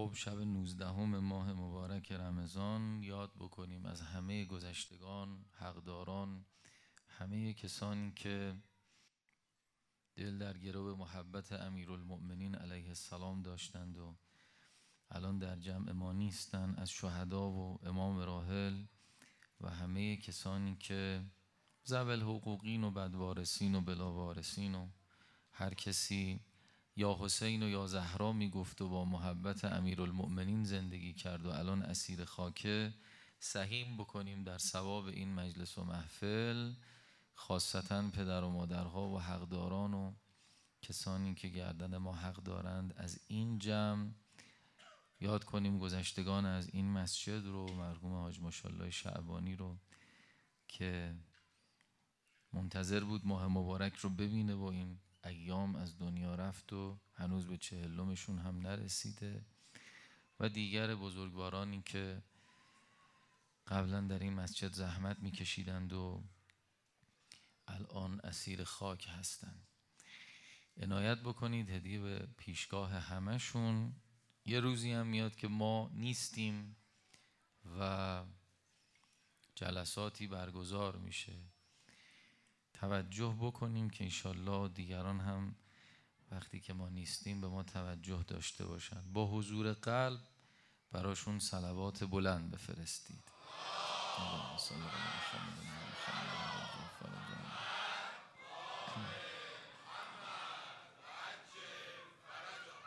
خب شب 19 ماه مبارک رمضان. یاد بکنیم از همه گذشتگان حقداران همه کسانی که دل در گرو محبت امیرالمؤمنین علیه السلام داشتند و الان در جمع ما نیستند از شهدا و امام راحل و همه کسانی که زبل حقوقین و بدوارسین و بلاوارسین و هر کسی یا حسین و یا زهرا می‌گفت و با محبت امیرالمؤمنین زندگی کرد و الان اسیر خاکه. سهیم بکنیم در ثواب این مجلس و محفل. خاصتا پدر و مادرها و حقداران و کسانی که گردن ما حق دارند از این جمع. یاد کنیم گذشتگان از این مسجد رو مرحوم حاج ماشالله شعبانی رو که منتظر بود ماه مبارک رو ببینه و این ایام از دنیا رفت و هنوز به چهلمشون هم نرسیده. و دیگر بزرگوارانی که قبلا در این مسجد زحمت میکشیدند و الان اسیر خاک هستند. عنایت بکنید هدیه به پیشگاه همشون یه روزی هم میاد که ما نیستیم و جلساتی برگزار میشه. توجه بکنیم که انشالله دیگران هم وقتی که ما نیستیم به ما توجه داشته باشند با حضور قلب براشون صلوات بلند بفرستید.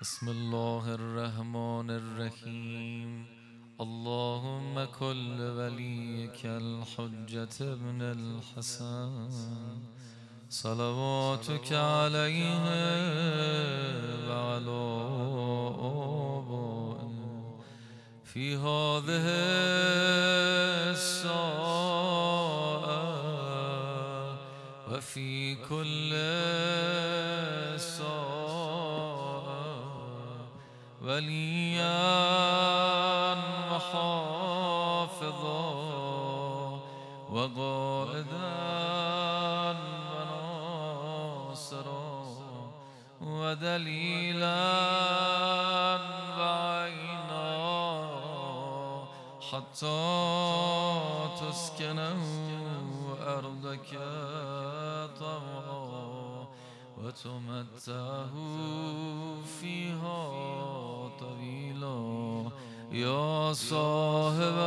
بسم الله الرحمن الرحیم. اللهم كل وليك الحجة ابن الحسن. صلواتك عليه وعلى آبائه. في هذه الساعة وفي كل ساعة وليا وقائدا وناصرا ودليلا وعينا حتى تسكنه أرضك طوعا وتمتعه فيها طويلا. يا صاحب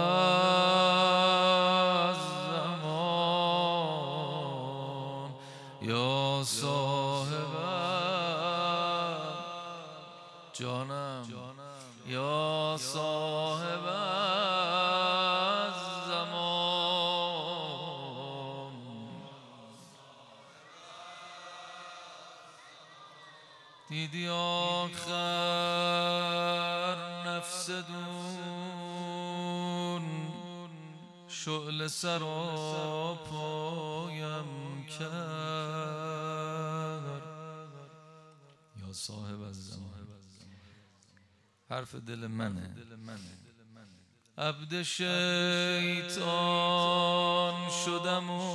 سر پایم کرد. صاحب از زمان حرف دل منه. عبد شیطان شدم و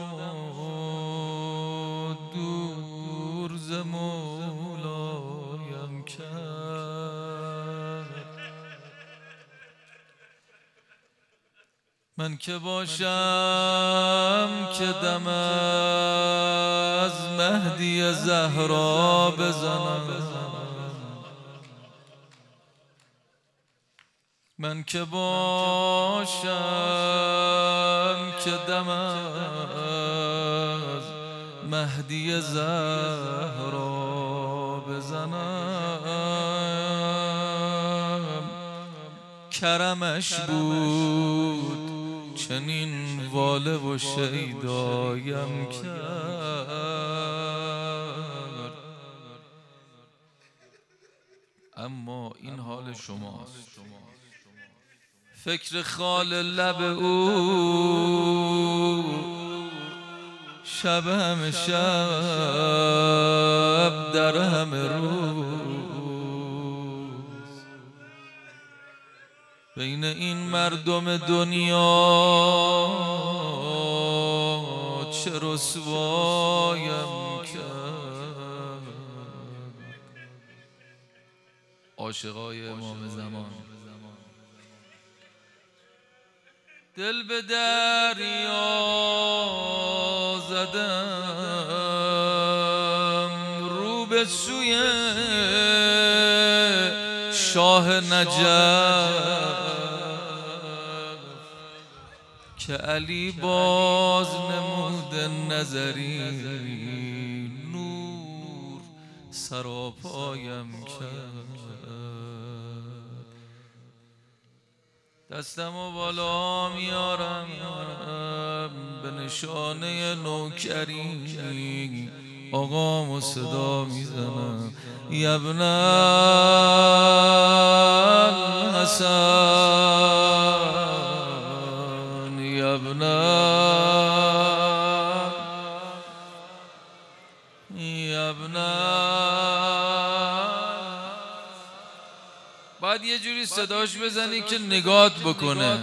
من که باشم که دم از مهدی زهرا بزنم. من که باشم که دم از مهدی زهرا بزنم. کرمش بود. چنین واله و شیدایم کرد. اما این حال شماست. فکر خال لب او شب همه شب در همه روز بین این مردم دنیا چه رسوایم کرد عاشقای امام زمان. دل به دریا زدم رو به سوی شاه نجف. که علی باز نمود نظری. نور سراپایم کرد. دستم و بالا میارم به نشانه نوکری. آقام و صدا می‌زنم. یبن الحسن جوری صداش بزنی که نگات بکنه.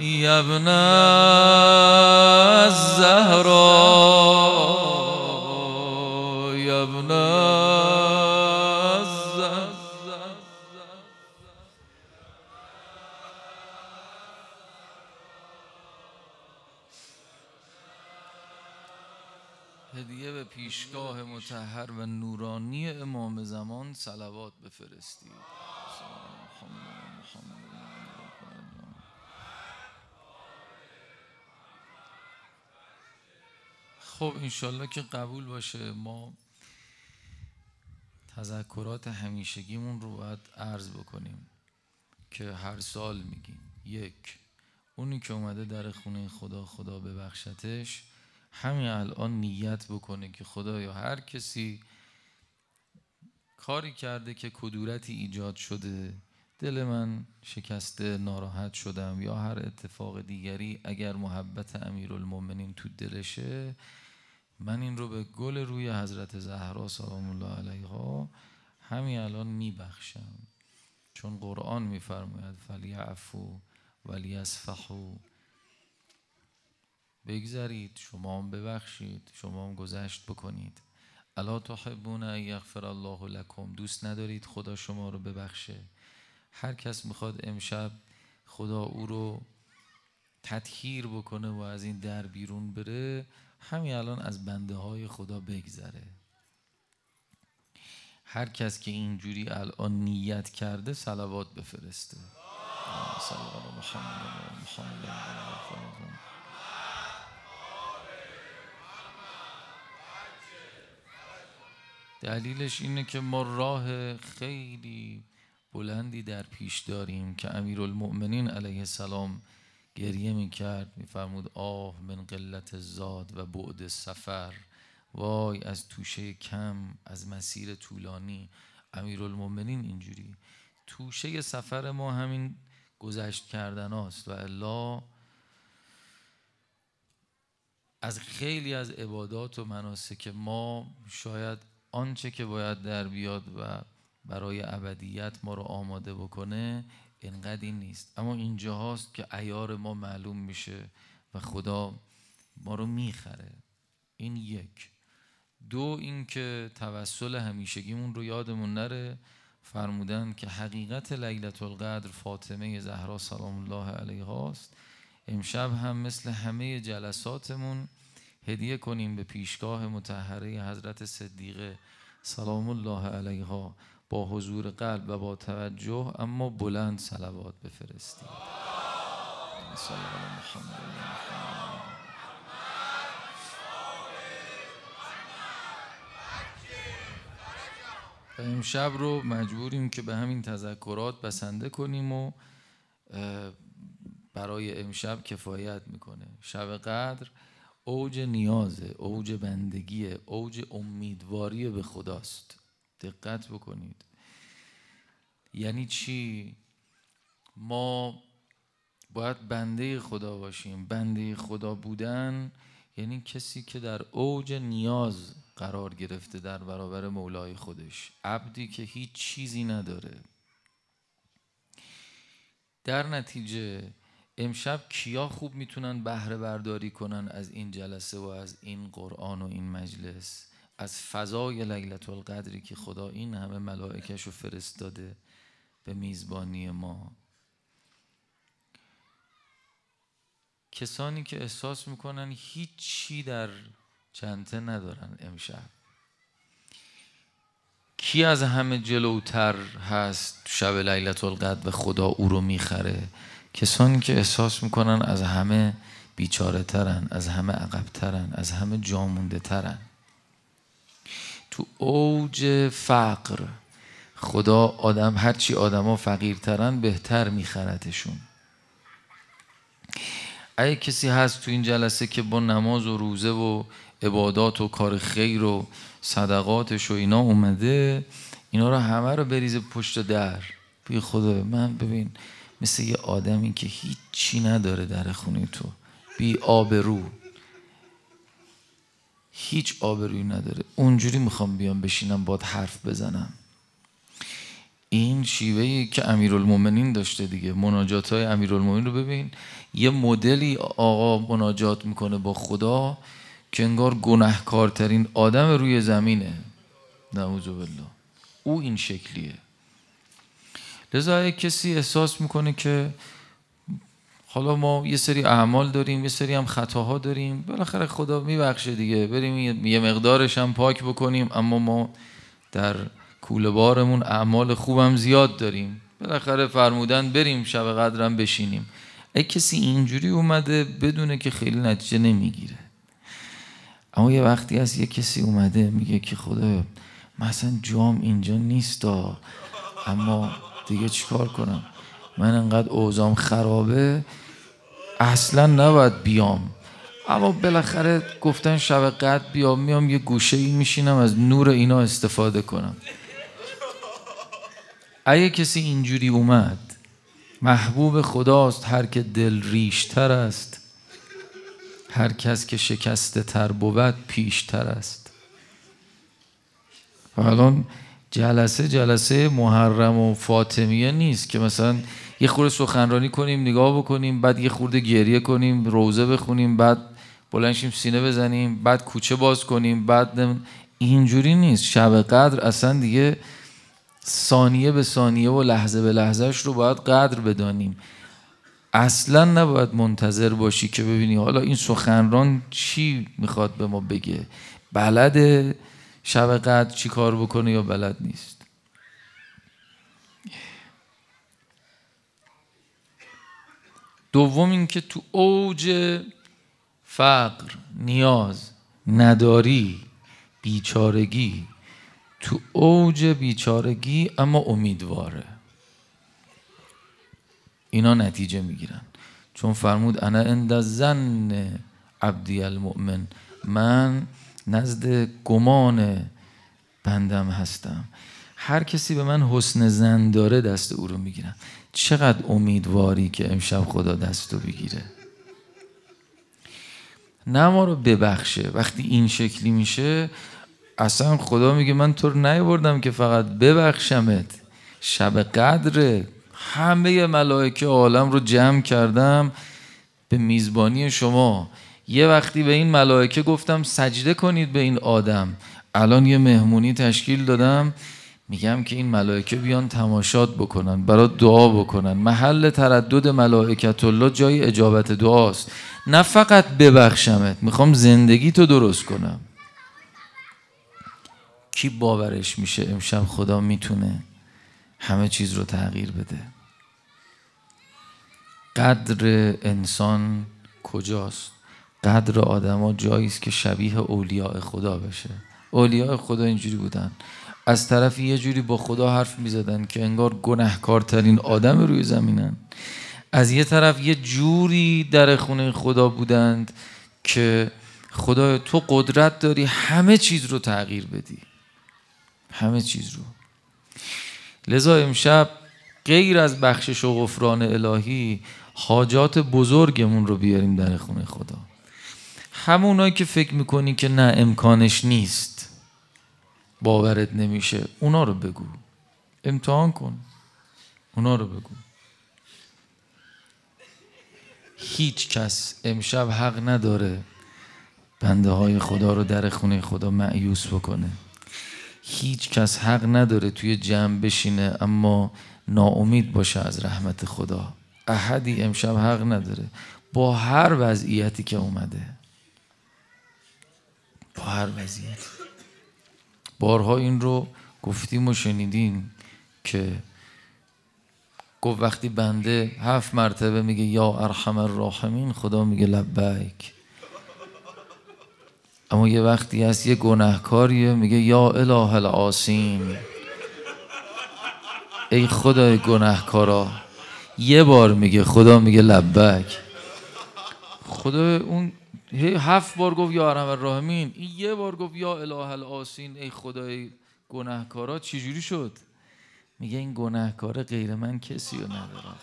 یبن الزهرا. یبن هدیه به پیشگاه متحر و نورانی امام زمان صلوات بفرستید. خب انشالله که قبول باشه. ما تذکرات همیشگیمون رو باید عرض بکنیم که هر سال میگیم. یک اونی که اومده در خونه خدا خدا ببخشتش همین الان نیت بکنه که خدا یا هر کسی کاری کرده که کدورتی ایجاد شده. دل من شکسته ناراحت شدم یا هر اتفاق دیگری اگر محبت امیرالمومنین تو دلشه من این رو به گل روی حضرت زهرا سلام الله علیها همین الان میبخشم. چون قرآن میفرماید فلیعفو ولیصفحو. بگذرید شما هم ببخشید شما هم گذشت بکنید. الا تحبون ان یغفر الله لکم. دوست ندارید خدا شما رو ببخشه. هر کس می‌خواد امشب خدا او رو تطهیر بکنه و از این در بیرون بره همین الان از بنده های خدا بگذره. هر کس که اینجوری الان نیت کرده صلوات بفرسته. دلیلش اینه که ما راه خیلی بلندی در پیش داریم که امیرالمؤمنین علیه السلام گریه می کرد می آه من قلت زاد و بعد سفر وای از توشه کم از مسیر طولانی. امیرالمؤمنین اینجوری. توشه سفر ما همین گذشت کردن است و الا از خیلی از عبادات و مناسک ما شاید آنچه که باید در بیاد و برای ابدیت ما رو آماده بکنه اینقدر نیست. اما اینجا هاست که ایار ما معلوم میشه و خدا ما رو می‌خره. این یک. دو اینکه توسل همیشگیمون رو یادمون نره. فرمودن که حقیقت لیلت القدر فاطمه زهرا سلام الله علیها است امشب هم مثل همه جلساتمون هدیه کنیم به پیشگاه متحره حضرت صدیقه. سلام الله علیها. با حضور قلب و با توجه اما بلند صلوات بفرستید و امشب رو مجبوریم که به همین تذکرات بسنده کنیم و برای امشب کفایت می‌کنه. شب قدر اوج نیازه اوج بندگیه اوج امیدواری به خداست. دقت بکنید. یعنی چی؟ ما باید بنده خدا باشیم. بنده خدا بودن یعنی کسی که در اوج نیاز قرار گرفته در برابر مولای خودش. عبدی که هیچ چیزی نداره. در نتیجه امشب کیا خوب می‌تونن بهره برداری کنن از این جلسه و از این قرآن و این مجلس؟ از فضای لیلت القدری که خدا این همه ملائکش رو فرستاده به میزبانی ما. کسانی که احساس می‌کنن هیچی در چنته ندارن امشب. کی از همه جلوتر هست شب لیلت القدر و خدا او رو می‌خره؟ کسانی که احساس می‌کنن از همه بیچاره ترن از همه عقب ترن از همه جامونده ترن تو اوج فقر. خدا آدم هرچی آدما فقیرترن بهتر میخرتشون اگه کسی هست تو این جلسه که با نماز و روزه و عبادات و کار خیر و صدقاتش و اینا اومده اینا رو همه رو بریزه پشت در. بی خدا من ببین مثل یه آدمی که هیچی نداره در خونه تو. بی آبرو هیچ آبروی نداره. اونجوری می‌خوام بیام بشینم باد حرف بزنم. این شیوهی که امیرالمومنین داشته دیگه. مناجات های امیرالمومنین رو ببین. یه مدلی آقا مناجات می‌کنه با خدا که انگار گناهکارترین آدم روی زمینه. نعوذ بالله. او این شکلیه. لذا کسی احساس می‌کنه که حالا ما یه سری اعمال داریم یه سری هم خطاها داریم. بالاخره خدا میبخشه دیگه. بریم یه مقدارش هم پاک بکنیم. اما ما در کوله بارمون اعمال خوبم زیاد داریم. بالاخره فرمودن بریم شب قدرم بشینیم. ای کسی اینجوری اومده بدونه که خیلی نتیجه نمی‌گیره. اما یه وقتی از یه کسی اومده میگه که خدا مثلا جام اینجا نیست اما دیگه چیکار کنم؟ من انقدر اوزام خرابه اصلا نباید بیام. اما بالاخره گفتن شب قد بیام میام یه گوشه ای میشینم از نور اینا استفاده کنم. اگه کسی اینجوری اومد محبوب خداست هر که دل ریشتر است هر کس که شکسته تر بود پیشتر است. و الان جلسه جلسه محرم و فاطمیه نیست که مثلا یه خورده سخنرانی کنیم نگاه بکنیم بعد یه خورده گریه کنیم روزه بخونیم بعد بلنشیم سینه بزنیم بعد کوچه باز کنیم بعد اینجوری نیست. شب قدر اصلا دیگه ثانیه به ثانیه و لحظه به لحظهش رو باید قدر بدانیم. اصلا نباید منتظر باشی که ببینی حالا این سخنران چی می‌خواد به ما بگه. بلد شب قدر چی کار بکنه یا بلد نیست. دوم اینکه تو اوج فقر نیاز نداری بیچارگی تو اوج بیچارگی اما امیدواره. اینا نتیجه می‌گیرن. چون فرمود انا عند زن عبدی المؤمن. من نزد گمان بندم هستم. هر کسی به من حسن زن داره دست او رو می‌گیرم. چقدر امیدواری که امشب خدا دست رو بگیره. نه ما رو ببخشه. وقتی این شکلی میشه اصلا خدا میگه من تو رو نیاوردم که فقط ببخشمت. شب قدر همه ملائکه عالم رو جمع کردم به میزبانی شما. یه وقتی به این ملائکه گفتم سجده کنید به این آدم. الان یه مهمونی تشکیل دادم. میگم که این ملائکه بیان تماشات بکنن برای دعا بکنن. محل تردد ملائکت الله جای اجابت دعاست. نه فقط ببخشمت می‌خوام زندگی تو درست کنم. کی باورش میشه امشب خدا می‌تونه همه چیز رو تغییر بده؟ قدر انسان کجاست؟ قدر آدما جایی است که شبیه اولیاء خدا بشه. اولیاء خدا اینجوری بودن. از طرف یه جوری با خدا حرف می‌زدن که انگار گنهکارترین آدم روی زمینن. از یه طرف یه جوری در خونه خدا بودند که خدا تو قدرت داری همه چیز رو تغییر بدی. همه چیز رو. لذا امشب غیر از بخشش و غفران الهی حاجات بزرگمون رو بیاریم در خونه خدا. همونایی که فکر می‌کنی که نه امکانش نیست. باورت نمیشه. اونا رو بگو. امتحان کن. اونا رو بگو. هیچ کس امشب حق نداره بنده های خدا رو در خونه خدا معیوس بکنه. هیچ کس حق نداره توی جمع بشینه اما ناامید باشه از رحمت خدا. احدی امشب حق نداره. با هر وضعیتی که اومده. با هر وضعیتی بارها این رو گفتیم و شنیدیم که گفت وقتی بنده هفت مرتبه میگه یا ارحم الراحمین خدا میگه لبیک. اما یه وقتی هست یه گناهکاریه میگه یا اله العاصین. ای خدای گناهکارا یه بار میگه خدا میگه لبک خدا اون هفت بار گفت یا ارحم الراحمین این یه بار گفت یا اله العاصین ای خدای گناهکارا چجوری شد؟ میگه این گناهکار غیر من کسی رو نداره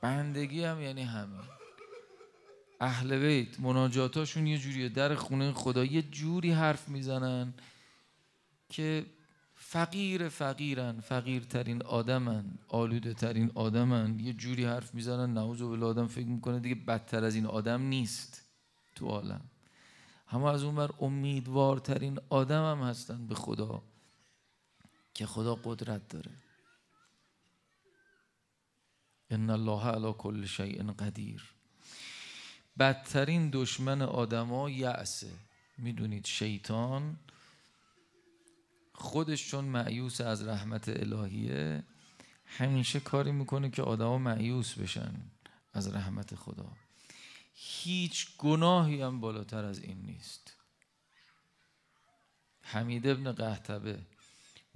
بندگی هم یعنی همین اهل بیت مناجاتاشون یه جوریه. در خونه خدا یه جوری حرف می‌زنن که فقیر فقیرن فقیرترین آدمن آلوده ترین آدمن. یه جوری حرف می‌زنن نعوذ بالله آدم فکر می‌کنه دیگه بدتر از این آدم نیست تو عالم. همه از اون بر امیدوارترین آدم هم هستن به خدا که خدا قدرت داره. ان الله علی کل شیء قدیر. بدترین دشمن آدما یعسه می‌دونید شیطان خودش چون معیوس از رحمت الهیه همیشه کاری می‌کنه که آدما معیوس بشن از رحمت خدا. هیچ گناهی هم بالاتر از این نیست. حمید ابن قهتبه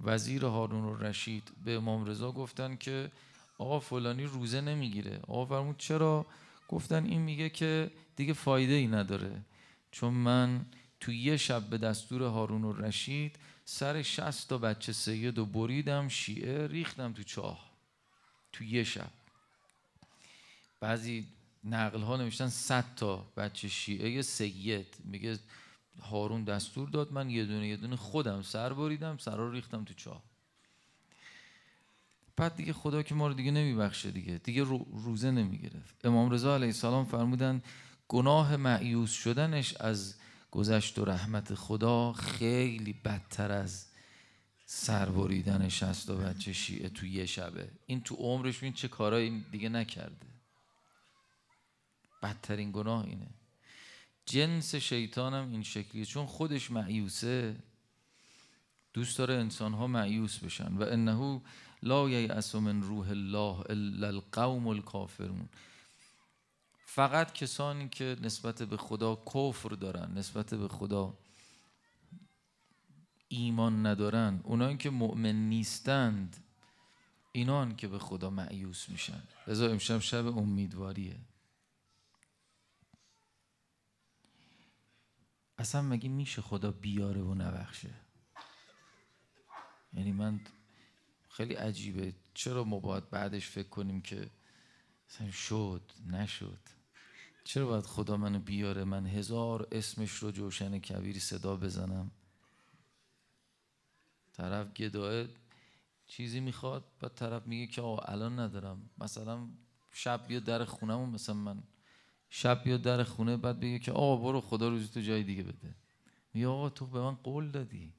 وزیر هارون الرشید به امام رضا گفتن که آقا فلانی روزه نمی‌گیره. آقا فرمود چرا؟ گفتن این میگه که دیگه فایده ای نداره. چون من تو یه شب به دستور هارون الرشید سر شست تا بچه سید و بریدم شیعه ریختم تو چاه. تو یه شب. بعضی نقل ها نوشتن 100 تا بچه شیعه سید. میگه هارون دستور داد من یه دونه یه دونه خودم سر بریدم سر رو ریختم تو چاه. بعد دیگه خدا که ما رو دیگه نمیبخشه دیگه. دیگه روزه نمی‌گرفت. امام رضا علیه السلام فرمودن گناه معیوس شدنش از گذشت و رحمت خدا خیلی بدتر از سر بریدنش است و بچه شیعه تو یه شبه. این تو عمرش این چه کارایی دیگه نکرده. بدترین گناه اینه. جنس شیطانم این شکلیه. چون خودش معیوسه دوست داره انسان ها معیوس بشن. و انه لا ییأس من روح الله الا القوم الکافرون. فقط کسانی که نسبت به خدا کفر دارن نسبت به خدا ایمان ندارن اونایی که مؤمن نیستند اینان که به خدا معیوس میشن. لذا امشب شب امیدواریه. اصلا مگه میشه خدا بیاره و نبخشه؟ یعنی من خیلی عجیبه. چرا ما باید بعدش فکر کنیم که مثلا شد نشد؟ چرا باید خدا منو بیاره؟ من هزار اسمش رو جوشن کبیری صدا بزنم. طرف گداه چیزی می‌خواد بعد طرف میگه که آه الان ندارم. مثلا شب بیا در خونم مثلا من شب بیا در خونه بعد بگه که آقا برو خدا روزی تو جای دیگه بده. میگه آقا تو به من قول دادی.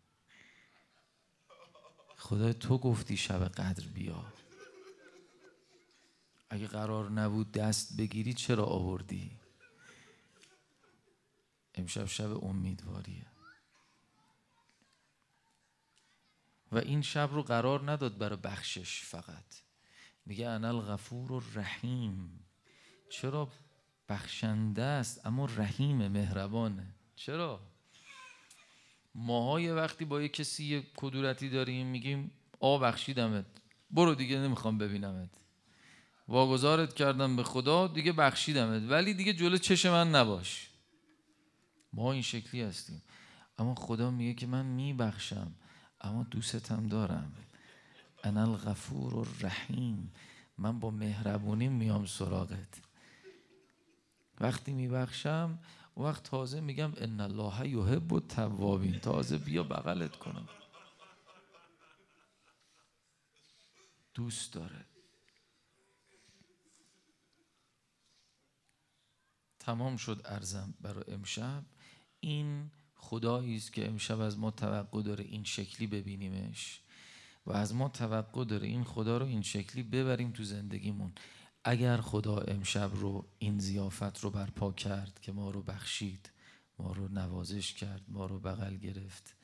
خدا تو گفتی شب قدر بیا اگه قرار نبود دست بگیری چرا آوردی؟ امشب شب امیدواریه. و این شب رو قرار نداد برای بخشش فقط. میگه انا الغفور الرحیم. چرا بخشنده است؟ اما رحیم مهربانه. چرا؟ ماها یه وقتی با یه کسی یه کدورتی داریم میگیم آ بخشیدمت. برو دیگه نمی‌خوام ببینمت. واگذارت کردم به خدا دیگه بخشیدمت. ولی دیگه جلو چش من نباش. ما این شکلی هستیم. اما خدا میگه که من میبخشم اما دوستم دارم. انا الغفور الرحیم. من با مهربونی میام سراغت. وقتی میبخشم وقت تازه میگم ان الله یحب التوابین. تازه بیا بغلت کنم. دوست داره. تمام شد ارزم برای امشب. این خدایی است که امشب از ما توقع داره این شکلی ببینیمش و از ما توقع داره این خدا رو این شکلی ببریم تو زندگیمون. اگر خدا امشب رو این زیافت رو برپا کرد که ما رو بخشید ما رو نوازش کرد ما رو بغل گرفت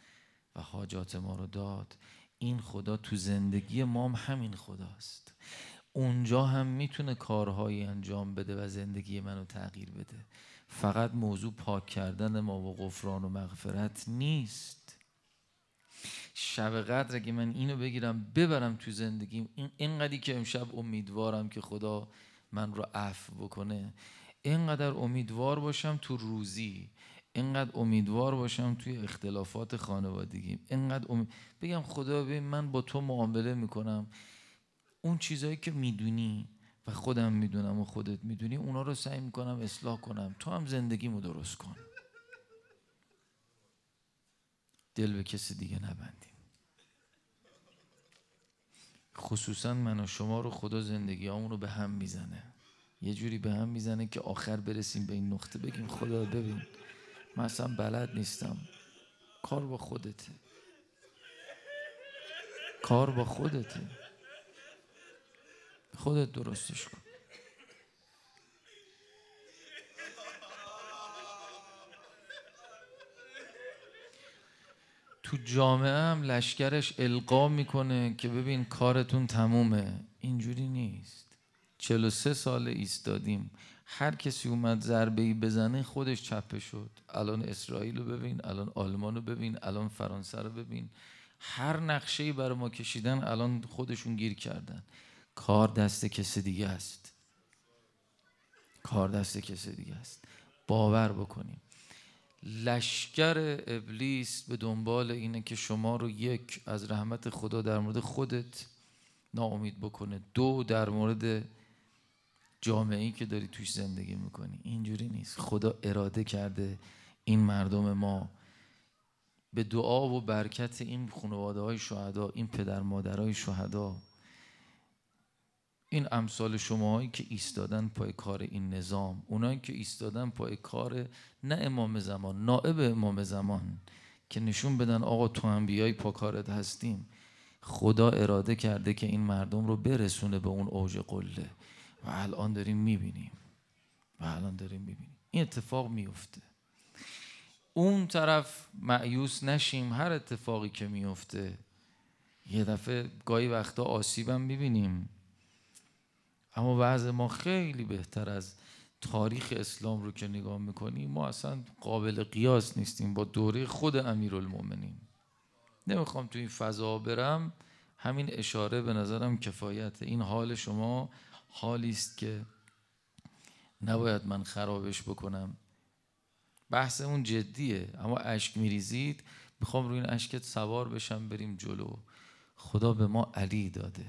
و حاجات ما رو داد این خدا تو زندگی ما هم همین خداست. اونجا هم می‌تونه کارهایی انجام بده و زندگی منو تغییر بده. فقط موضوع پاک کردن ما و غفران و مغفرت نیست. شب قدر اگه من اینو بگیرم ببرم تو زندگیم این اینقدری که امشب امیدوارم که خدا من رو عفو بکنه. اینقدر امیدوار باشم تو روزی. اینقدر امیدوار باشم توی اختلافات خانوادگیم. اینقدر امید... بگم خدا ببین من با تو معامله می‌کنم. اون چیزهایی که می‌دونی و خودم می‌دونم و خودت می‌دونی اونا رو سعی می‌کنم اصلاح کنم. تو هم زندگیمو درست کن. دل به کسی دیگه نبندیم خصوصا من و شما رو خدا زندگی رو به هم می‌زنه. یه جوری به هم می‌زنه که آخر برسیم به این نقطه بگیم خدا ببین من اصلا بلد نیستم. کار با خودته. کار با خودته. خودت درستش کن. تو جامعه هم لشکرش القا می‌کنه که ببین کارتون تمومه. اینجوری نیست. 43 سال ایستادیم. هر کسی اومد ضربه ای بزنه خودش چپه شد. الان اسرائیل رو ببین الان آلمان رو ببین الان فرانسه رو ببین. هر نقشه ای برای ما کشیدن الان خودشون گیر کردن. کار دست کسی دیگه است. کار دست کسی دیگه است. باور بکنیم. لشکر ابلیس به دنبال اینه که شما رو یک از رحمت خدا در مورد خودت ناامید بکنه. دو در مورد جامعه ای که داری توش زندگی می‌کنی. اینجوری نیست. خدا اراده کرده این مردم ما به دعا و برکت این خانواده های شهدا این پدر مادرای شهدا این امثال شماهایی که ایستادن پای کار این نظام اونایی که ایستادن پای کار نه امام زمان نائب امام زمان که نشون بدن آقا تو هم بیای پا کارت هستیم خدا اراده کرده که این مردم رو برسونه به اون اوج قله و الان داریم می‌بینیم. و الان داریم می‌بینیم. این اتفاق میفته اون طرف معیوس نشیم هر اتفاقی که میفته یه دفعه گاهی وقتا آسیبم می‌بینیم. اما وضع ما خیلی بهتر از تاریخ اسلام رو که نگاه می‌کنیم ما اصلا قابل قیاس نیستیم. با دوره خود امیرالمومنین نمی‌خوام تو این فضا برم. همین اشاره به نظرم کفایت. این حال شما حالی است که نباید من خرابش بکنم. بحث اون جدیه. اما اشک میریزید. می‌خوام روی این اشکت سوار بشم بریم جلو. خدا به ما علی داده.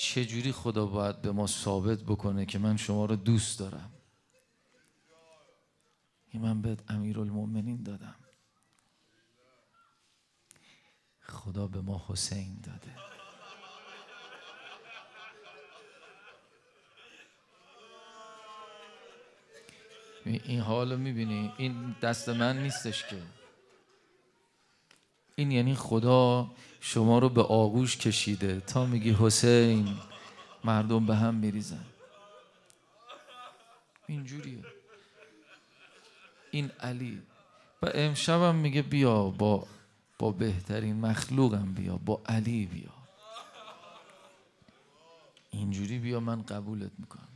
چجوری خدا باید به ما ثابت بکنه که من شما رو دوست دارم؟ این من به المومنین دادم. خدا به ما حسین داده. این حال رو می‌بینی؟ این دست من نیستش که. این یعنی خدا شما رو به آغوش کشیده. تا میگی حسین مردم به هم میریزن. اینجوریه. این علی. و امشبم میگه بیا با با بهترین مخلوقم بیا با علی بیا. اینجوری بیا من قبولت می‌کنم.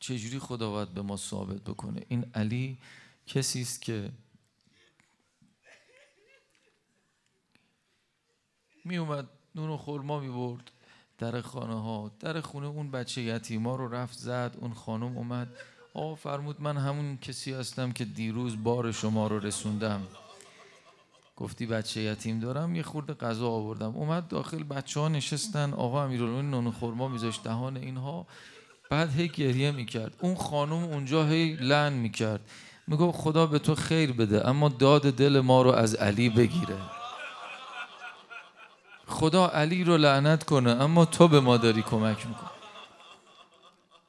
چجوری خدا باید به ما ثابت بکنه؟ این علی کسی است که می اومد نون و خورما می برد در خانه ها در خونه اون بچه یتیما رو رفت زد اون خانم اومد. آ فرمود من همون کسی هستم که دیروز بار شما رو رسوندم. گفتی بچه یتیم دارم یه خورده غذا آوردم. اومد داخل بچه ها نشستن. آقا امیرالمومنین نون خورما میذاشت دهان اینها. بعد هی گریه می‌کرد. اون خانم اونجا هی لن می‌کرد. میگو خدا به تو خیر بده اما داد دل ما رو از علی بگیره. خدا علی رو لعنت کنه اما تو به ما داری کمک می‌کنی.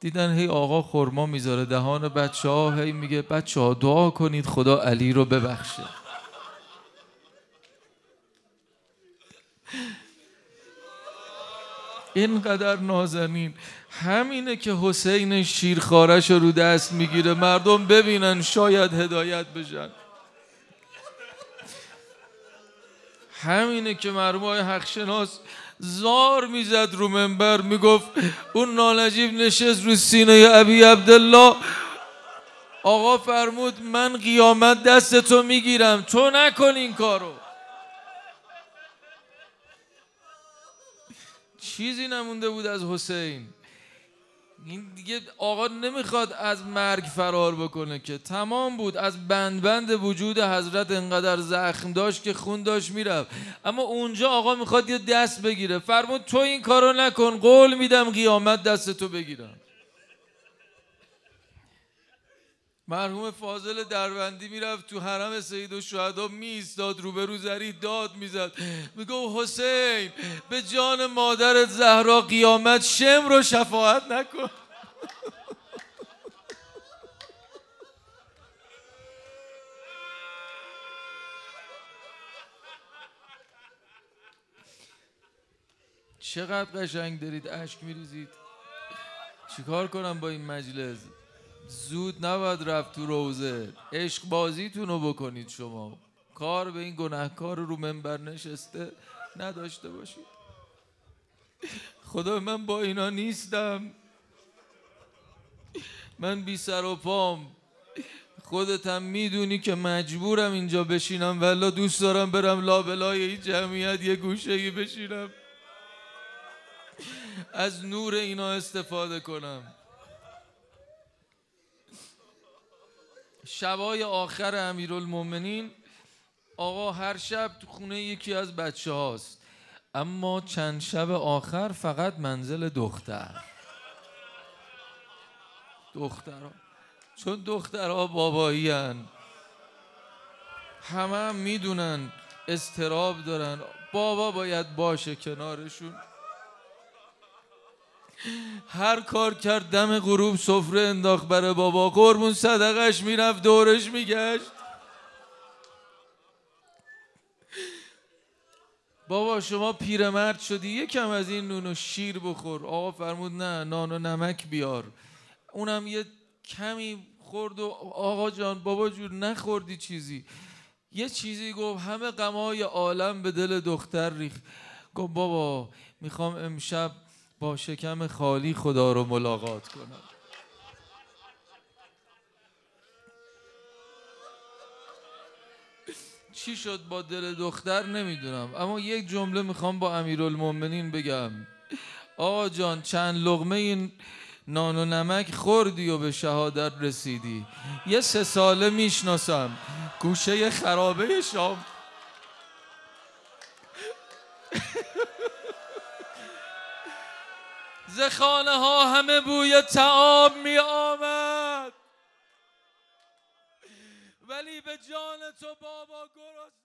دیدن هی آقا خورما می‌ذاره دهان بچه ها هی میگه بچه ها دعا کنید خدا علی رو ببخشه. اینقدر نازنین. همینه که حسین شیرخارش رو رو دست می‌گیره مردم ببینن شاید هدایت بشن. همینه که مرموم های حق شناس زار می‌زد رو منبر می‌گفت اون نالجیب نشست رو سینه ابی عبدالله. آقا فرمود من قیامت دست تو می‌گیرم تو نکن این کارو. چیزی نمونده بود از حسین. این دیگه آقا نمی‌خواد از مرگ فرار بکنه که. تمام بود. از بند بند وجود حضرت انقدر زخم داشت که خون داشت می‌رفت. اما اونجا آقا می‌خواد یه دست بگیره. فرمود تو این کارو نکن. قول میدم قیامت دست تو بگیرم. مرحوم فاضل دروندی می‌رفت تو حرم سید و شهدا میستاد روبرو زری داد می‌زد. میگو حسین به جان مادرت زهرا قیامت شم رو شفاعت نکن. چقدر قشنگ دارید اشک میریزید. چیکار کنم با این مجلس؟ زود نباید رفت تو روزه. عشق بازیتون رو بکنید شما. کار به این گناهکار رو منبر نشسته نداشته باشید. خدا من با اینا نیستم. من بی سر و پام. خودتم می‌دونی که مجبورم اینجا بشینم ولا دوست دارم برم لابلای این جمعیت یه گوشه بشینم. از نور اینا استفاده کنم. شبای آخر امیرالمومنین آقا هر شب تو خونه یکی از بچه هاست اما چند شب آخر فقط منزل دختر. دخترها. چون دخترها بابایی هن. همه هم می‌دونن استراب دارن. بابا باید باشه کنارشون. هر کار کرد دم غروب سفره انداخت برای بابا. قربون صدقش می‌رفت دورش میگشت. بابا شما پیرمرد شدی. یکم از این نون و شیر بخور. آقا فرمود نه نان و نمک بیار. اونم یه کمی خورد و آقا جان بابا جور نخوردی چیزی. یه چیزی گفت همه غمای عالم به دل دختر ریخ گفت بابا می‌خوام امشب با شکم خالی خدا رو ملاقات کنم. چی شد با دل دختر نمی‌دونم اما یک جمله می‌خوام با امیرالمومنین بگم. آقا جان چند لغمه این نان و نمک خوردی و به شهادت رسیدی. یه سه ساله می‌شناسم. گوشه خرابه شام. زخانه ها همه بوی تعام می آمد. ولی به جان تو بابا گرسنه